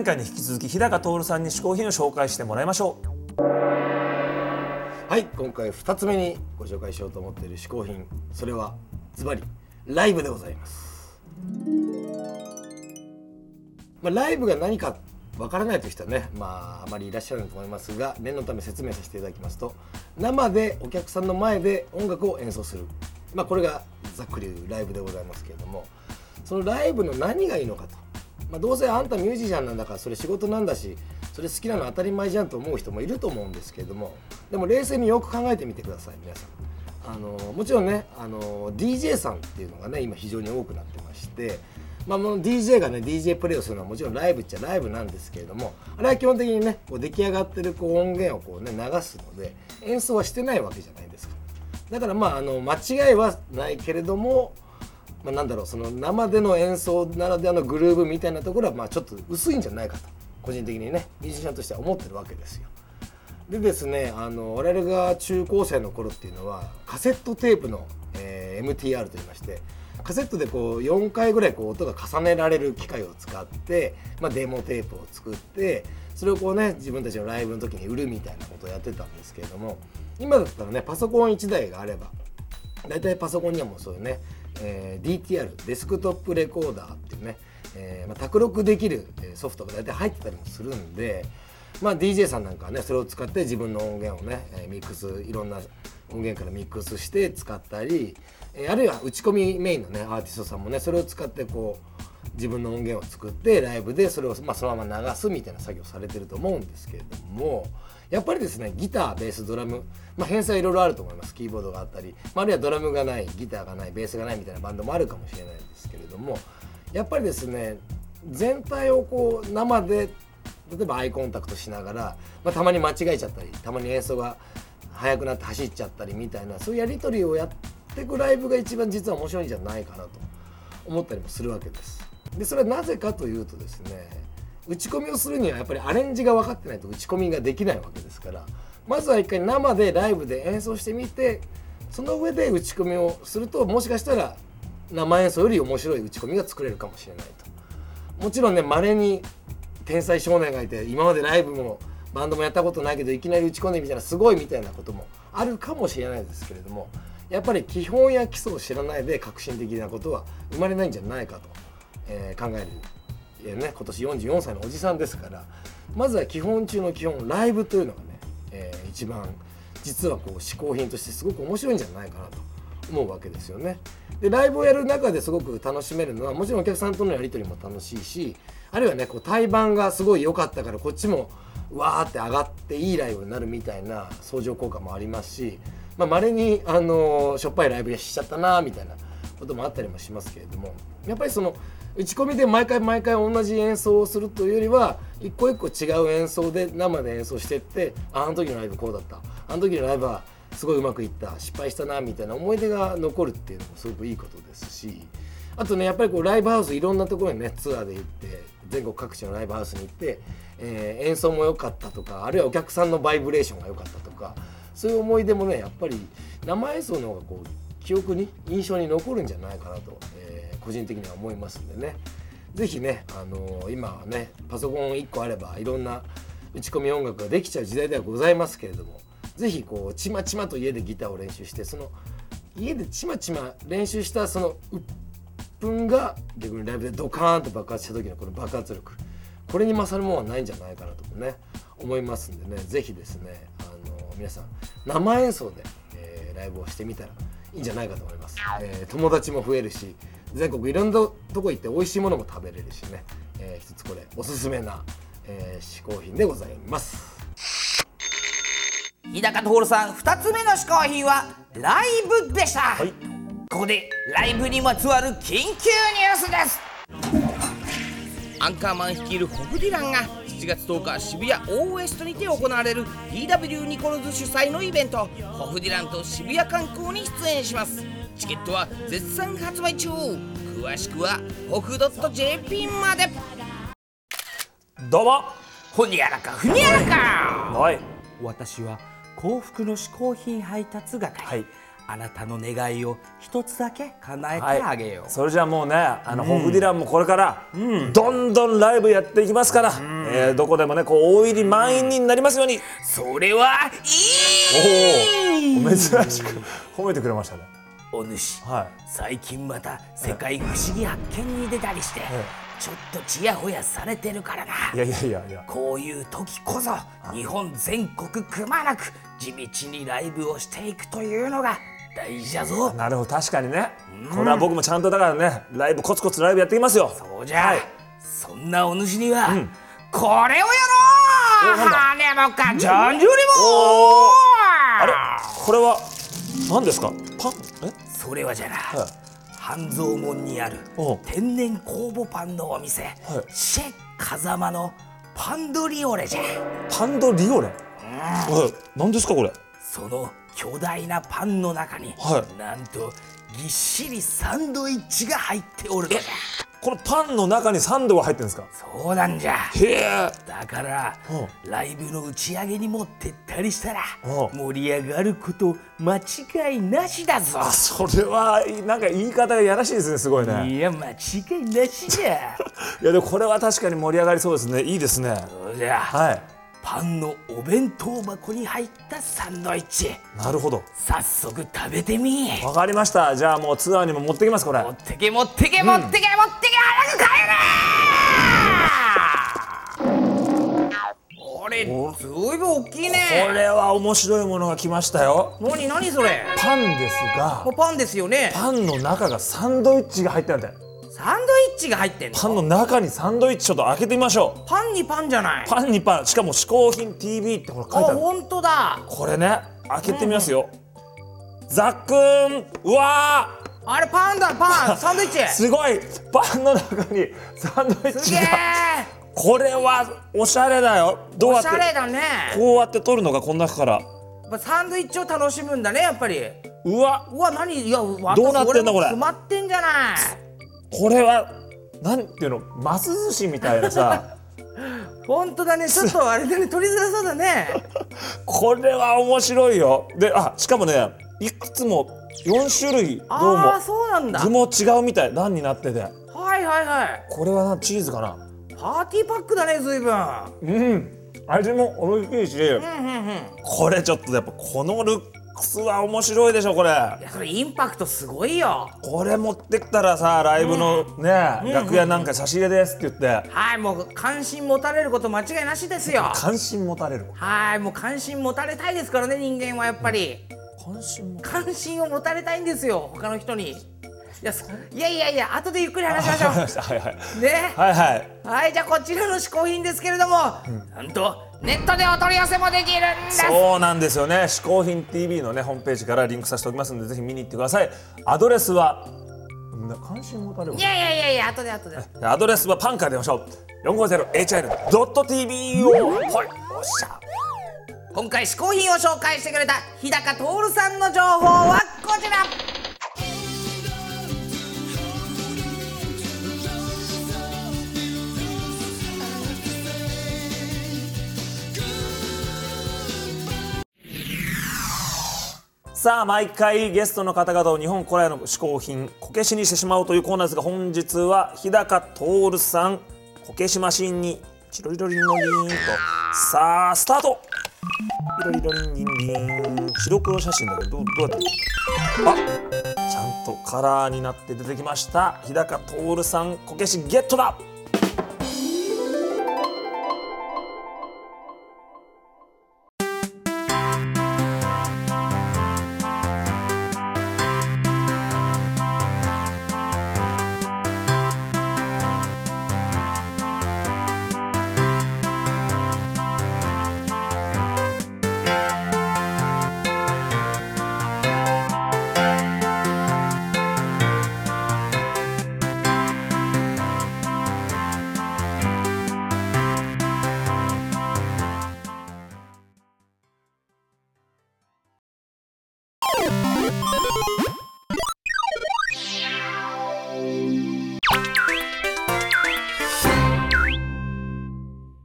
前回に引き続き日高徹さんに嗜好品を紹介してもらいましょう。はい今回2つ目にご紹介しようと思っている嗜好品。それはズバリライブでございます、まあ、ライブが何かわからないという人はねまああまりいらっしゃらないと思いますが念のため説明させていただきますと生でお客さんの前で音楽を演奏する。まあこれがざっくり言うライブでございますけれどもそのライブの何がいいのかと、まあ、どうせあんたミュージシャンなんだからそれ仕事なんだしそれ好きなの当たり前じゃんと思う人もいると思うんですけれどもでも冷静によく考えてみてください皆さん。あのもちろんねあの DJ さんっていうのがね今非常に多くなってまして、まあ、もう DJ がね DJ プレイをするのはもちろんライブっちゃライブなんですけれどもあれは基本的にねこう出来上がってるこう音源をこう、ね、流すので演奏はしてないわけじゃないですかだからまああの間違いはないけれども、まあ、なんだろうその生での演奏ならではのグルーヴみたいなところはまあちょっと薄いんじゃないかと個人的にねミュージシャンとしては思ってるわけですよ。でですねあの我々が中高生の頃っていうのはカセットテープの、えー MTR といいましてカセットでこう4回ぐらいこう音が重ねられる機械を使って、まあ、デモテープを作ってそれをこうね自分たちのライブの時に売るみたいなことをやってたんですけれども今だったらねパソコン1台があれば大体パソコンにはもうそういうね、えー DTR デスクトップレコーダーっていうね、えーまあ、卓録できるソフトが大体入ってたりもするんで、まあ、DJ さんなんかはねそれを使って自分の音源をね、えミックスいろんな音源からミックスして使ったり、えあるいは打ち込みメインのねアーティストさんもねそれを使ってこう自分の音源を作ってライブでそれを、まあ、そのまま流すみたいな作業されてると思うんですけれどもやっぱりですねギターベースドラム、まあ、編成はいろいろあると思いますキーボードがあったり、あ、るいはドラムがないギターがないベースがないみたいなバンドもあるかもしれないですけれどもやっぱりですね全体をこう生で例えばアイコンタクトしながら、まあ、たまに間違えちゃったりたまに演奏が速くなって走っちゃったりみたいなそういうやり取りをやっていくライブが一番実は面白いんじゃないかなと思ったりもするわけです。でそれはなぜかというとですね打ち込みをするにはやっぱりアレンジが分かってないと打ち込みができないわけですからまずは一回生でライブで演奏してみてその上で打ち込みをするともしかしたら生演奏より面白い打ち込みが作れるかもしれないと。もちろんね稀に天才少年がいて今までライブもバンドもやったことないけどいきなり打ち込んでみたらすごいみたいなこともあるかもしれないですけれどもやっぱり基本や基礎を知らないで革新的なことは生まれないんじゃないかと、えー考える、えーね、今年44歳のおじさんですからまずは基本中の基本ライブというのがね、えー一番実はこう嗜好品としてすごく面白いんじゃないかなと思うわけですよね。でライブをやる中ですごく楽しめるのはもちろんお客さんとのやり取りも楽しいしあるいはねこう対バンがすごい良かったからこっちもわーって上がっていいライブになるみたいな相乗効果もありますしまあ稀にあのしょっぱいライブしちゃったなみたいなこともあったりもしますけれどもやっぱりその打ち込みで毎回毎回同じ演奏をするというよりは一個一個違う演奏で生で演奏してってあの時のライブこうだった。あの時のライブはすごいうまくいった失敗したなみたいな思い出が残るっていうのもすごくいいことですしあとねやっぱりこうライブハウスいろんなところにねツアーで行って全国各地のライブハウスに行って、えー演奏も良かったとかあるいはお客さんのバイブレーションが良かったとかそういう思い出もねやっぱり生演奏の方がこう記憶に印象に残るんじゃないかなと、えー個人的には思いますんでね。ぜひね、あのー今はねパソコン1個あればいろんな打ち込み音楽ができちゃう時代ではございますけれどもぜひこうちまちまと家でギターを練習してその家でちまちま練習したその鬱憤が逆にライブでドカーンと爆発した時のこの爆発力これに勝るものはないんじゃないかなとね思いますんでね。ぜひですね、あのー皆さん生演奏で、えーライブをしてみたらいいんじゃないかと思います、えー友達も増えるし全国いろんなとこ行って美味しいものも食べれるしね、えー一つこれおすすめな、えー嗜好品でございます。日高徹さん2つ目の嗜好品はライブでした、い。ここでライブにまつわる緊急ニュースですアンカーマン率いるホフディランが7月10日渋谷オーウエストにて行われる DW ニコルズ主催のイベントホフディランと渋谷観光に出演します。チケットは絶賛発売中。詳しくはホフ .jp まで。どうも。ほにゃらかふにゃらか。はい。私は幸福の嗜好品配達係、はいあなたの願いを一つだけ叶えてあげよう、それじゃあもうねあの、ホフディランもこれから、どんどんライブやっていきますから、えーどこでもねこう大入り満員になりますように、それはいい。おお珍しく褒めてくれましたね。お主はい。最近また世界不思議発見に出たりして、ちょっとちやほやされてるからな。いやいやいやいや。こういう時こそ日本全国くまなく地道にライブをしていくというのが大事だぞ。なるほど確かにね、これは僕もちゃんとだからねライブコツコツライブやっていきますよ。そうじゃ、はい。そんなお主には、これをやろう。羽もかジャンジュリおもあれ？これは何ですか？パン？え？それはじゃな、はい。半蔵門にある天然酵母パンのお店、シェ・風間のパンドリオレじゃ。パンドリオレ、はい。何ですかこれ？その巨大なパンの中に、はい。なんとぎっしりサンドイッチが入っておるのじゃ。このパンの中にサンドが入ってるんですか？そうなんじゃ。へえ。だからうライブの打ち上げに持ってったりしたらうん。盛り上がること間違いなしだぞ。あそれはなんか言い方がやらしいですねすごいね。いや間違いなしじゃ。いやでもこれは確かに盛り上がりそうですね。いいですね。そうじゃ。はいパンのお弁当箱に入ったサンドイッチ。なるほど。早速食べてみ。わかりました。じゃあもうツアーにも持ってきますこれ。持ってけ持ってけ持ってけ持ってけ早く帰れ!俺ずいぶん大きいこねれは面白いものが来ましたよ。何何それ?パンですが。パンですよね。パンの中がサンドイッチが入ってるんだよ。サンドチが入ってんの？パンの中にサンドイッチちょっと開けてみましょう。パンにパンじゃない。パンにパン。しかも嗜好品 TV ってこれ書いてある。あ本当だ。これね開けてみますよ、ザックン。うわあれパンだパン。サンドイッチ。ーすごい。パンの中に サンドイッチが。これはおしゃれだよ。どうやおって？しゃれだね。こうやって取るのがこの中から。サンドイッチを楽しむんだねやっぱり。うわ。うわ何？いやわどうなってんだこれ？も詰まってんじゃない。これはなんていうのマス寿司みたいなさ。本当だね。ちょっとあれだね。取りづらそうだね。これは面白いよ。であしかもねいくつも4種類どうもああそうなんだ。具も違うみたい。段になってて。はいはいはい。これはなチーズかな。パーティーパックだね随分。うん。味も美味しいし、うんうんうん。これちょっとやっぱこのルックスは面白いでしょこれ。いやそれインパクトすごいよ。これ持ってきたらさライブのね、楽屋なんか差し入れですって言って。はいもう関心持たれること間違いなしですよ。関心持たれるはいもう関心持たれたいですからね人間はやっぱり。関心持関心を持たれたいんですよ他の人に。いやそいやいやいや後でゆっくり話しましょ はいはい、うね。はいはい。はいじゃあこちらの嗜好品ですけれども、なんとネットでお取り寄せもできるんですそうなんですよね。嗜好品 TV のねホームページからリンクさせておきますのでぜひ見に行ってください。アドレスはな関心持たれるいやいやいやいや後で後で。アドレスはパンから出ましょう。450hin.tv をはいおっしゃ。今回嗜好品を紹介してくれた日高徹さんの情報はこちらさあ毎回ゲストの方々を日本古来の嗜好品こけしにしてしまおうというコーナーですが本日は日高徹さんこけしマシンにチロリロリンのリーンと。さあスタート。リロリロリンリンリン白黒写真だけどどどうやって？あちゃんとカラーになって出てきました。日高徹さんこけしゲットだ。